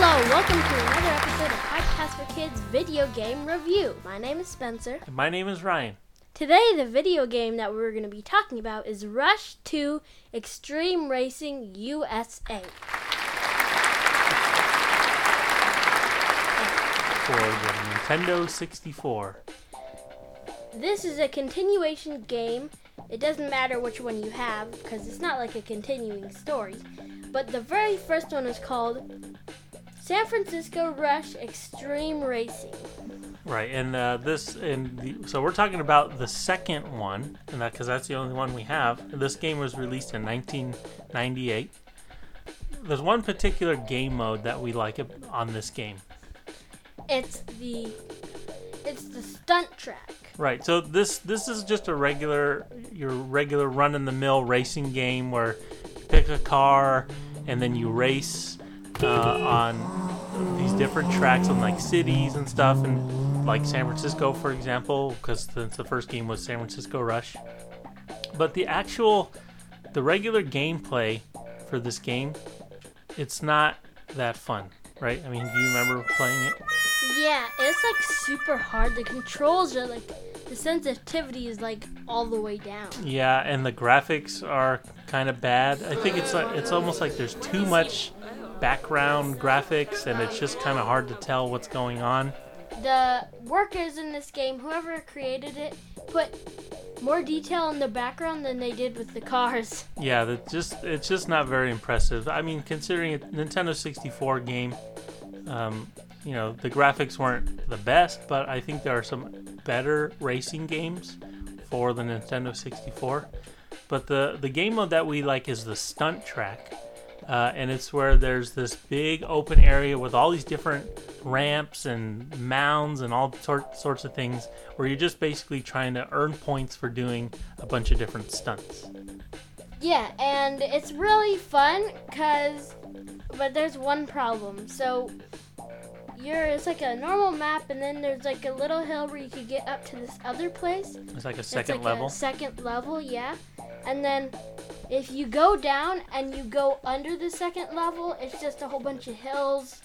welcome to another episode of Podcast for Kids Video Game Review. My name is Spencer. And my name is Ryan. Today, the video game that we're going to be talking about is Rush 2 Extreme Racing USA. For the Nintendo 64. This is a continuation game. It doesn't matter which one you have because it's not like a continuing story. But the very first one is called San Francisco Rush Extreme Racing. Right, and uh, this, and the, so we're talking about the second one, and that because that's the only one we have. This game was released in 1998. There's one particular game mode that we like on this game. It's the it's the stunt track. Right. So this this is just a regular your regular run in the mill racing game where you pick a car and then you race uh, on these different tracks in like cities and stuff and like San Francisco for example because the, the first game was San Francisco Rush. But the actual the regular gameplay for this game it's not that fun, right? I mean, do you remember playing it? Yeah, it's like super hard. The controls are like the sensitivity is like all the way down. Yeah, and the graphics are kind of bad. I think it's like it's almost like there's too much background graphics and it's just kind of hard to tell what's going on. The workers in this game, whoever created it, put more detail in the background than they did with the cars. Yeah, that just it's just not very impressive. I mean, considering a Nintendo 64 game, um, you know, the graphics weren't the best, but I think there are some better racing games for the Nintendo 64. But the the game mode that we like is the stunt track. Uh, and it's where there's this big open area with all these different ramps and mounds and all sort, sorts of things where you're just basically trying to earn points for doing a bunch of different stunts. Yeah, and it's really fun because, but there's one problem. So you're it's like a normal map, and then there's like a little hill where you could get up to this other place. It's like a second like level. A second level, yeah. And then if you go down and you go under the second level, it's just a whole bunch of hills.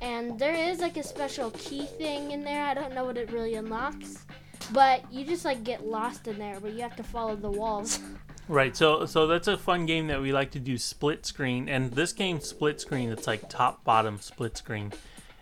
And there is like a special key thing in there. I don't know what it really unlocks. But you just like get lost in there, but you have to follow the walls. Right. So so that's a fun game that we like to do split screen. And this game split screen, it's like top bottom split screen.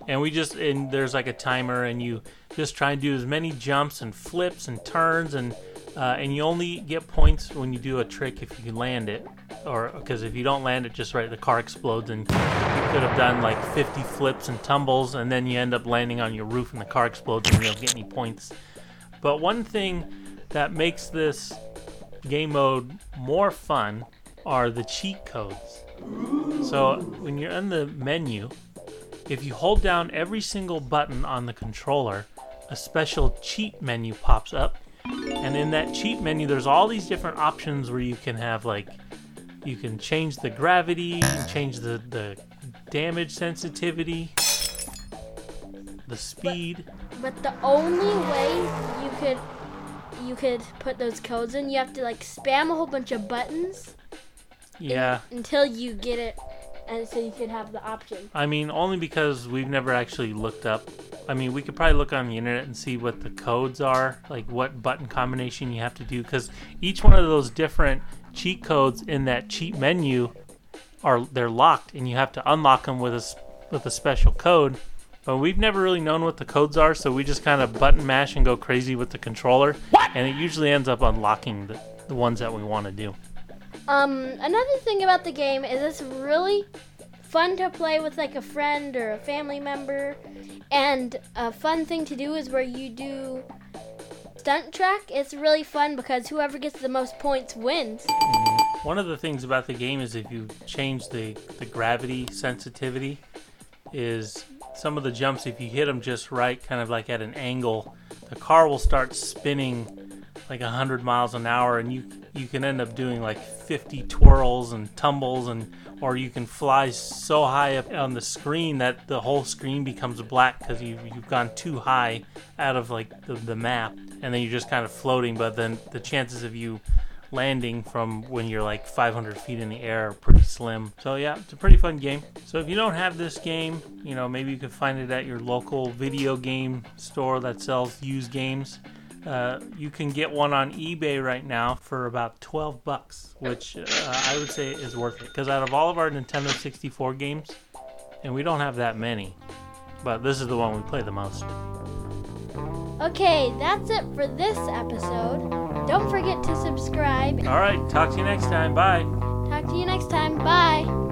And we just and there's like a timer and you just try and do as many jumps and flips and turns and uh, and you only get points when you do a trick if you land it, or because if you don't land it just right, the car explodes, and you could have done like 50 flips and tumbles, and then you end up landing on your roof and the car explodes, and you don't get any points. But one thing that makes this game mode more fun are the cheat codes. So when you're in the menu, if you hold down every single button on the controller, a special cheat menu pops up and in that cheat menu, there's all these different options where you can have like, you can change the gravity, change the, the damage sensitivity, the speed. But, but the only way you could you could put those codes in, you have to like spam a whole bunch of buttons. Yeah. In, until you get it and so you can have the option. I mean, only because we've never actually looked up. I mean, we could probably look on the internet and see what the codes are, like what button combination you have to do, because each one of those different cheat codes in that cheat menu are they're locked, and you have to unlock them with a with a special code. But we've never really known what the codes are, so we just kind of button mash and go crazy with the controller, what? and it usually ends up unlocking the, the ones that we want to do. Um, another thing about the game is it's really fun to play with like a friend or a family member. And a fun thing to do is where you do stunt track. It's really fun because whoever gets the most points wins. Mm-hmm. One of the things about the game is if you change the, the gravity sensitivity, is some of the jumps, if you hit them just right, kind of like at an angle, the car will start spinning like 100 miles an hour and you you can end up doing like 50 twirls and tumbles and or you can fly so high up on the screen that the whole screen becomes black because you, you've gone too high out of like the, the map and then you're just kind of floating but then the chances of you landing from when you're like 500 feet in the air are pretty slim. So yeah, it's a pretty fun game. So if you don't have this game, you know maybe you could find it at your local video game store that sells used games. Uh, you can get one on eBay right now for about 12 bucks, which uh, I would say is worth it. Because out of all of our Nintendo 64 games, and we don't have that many, but this is the one we play the most. Okay, that's it for this episode. Don't forget to subscribe. All right, talk to you next time. Bye. Talk to you next time. Bye.